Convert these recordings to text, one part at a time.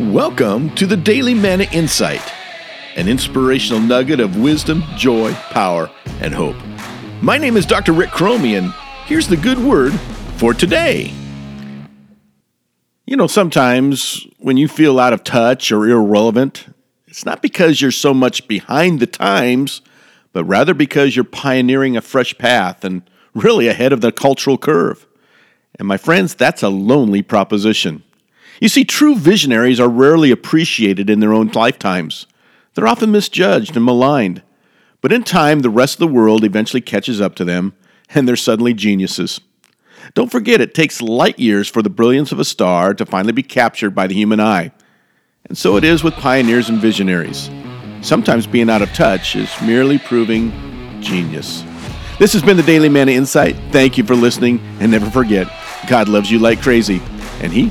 Welcome to the Daily Manna Insight, an inspirational nugget of wisdom, joy, power, and hope. My name is Dr. Rick Cromie, and here's the good word for today. You know, sometimes when you feel out of touch or irrelevant, it's not because you're so much behind the times, but rather because you're pioneering a fresh path and really ahead of the cultural curve. And my friends, that's a lonely proposition. You see, true visionaries are rarely appreciated in their own lifetimes. They're often misjudged and maligned. But in time, the rest of the world eventually catches up to them, and they're suddenly geniuses. Don't forget, it takes light years for the brilliance of a star to finally be captured by the human eye. And so it is with pioneers and visionaries. Sometimes being out of touch is merely proving genius. This has been the Daily Manna Insight. Thank you for listening, and never forget, God loves you like crazy, and He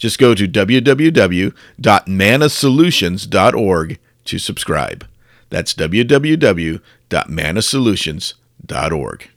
Just go to www.mannasolutions.org to subscribe. That's www.mannasolutions.org.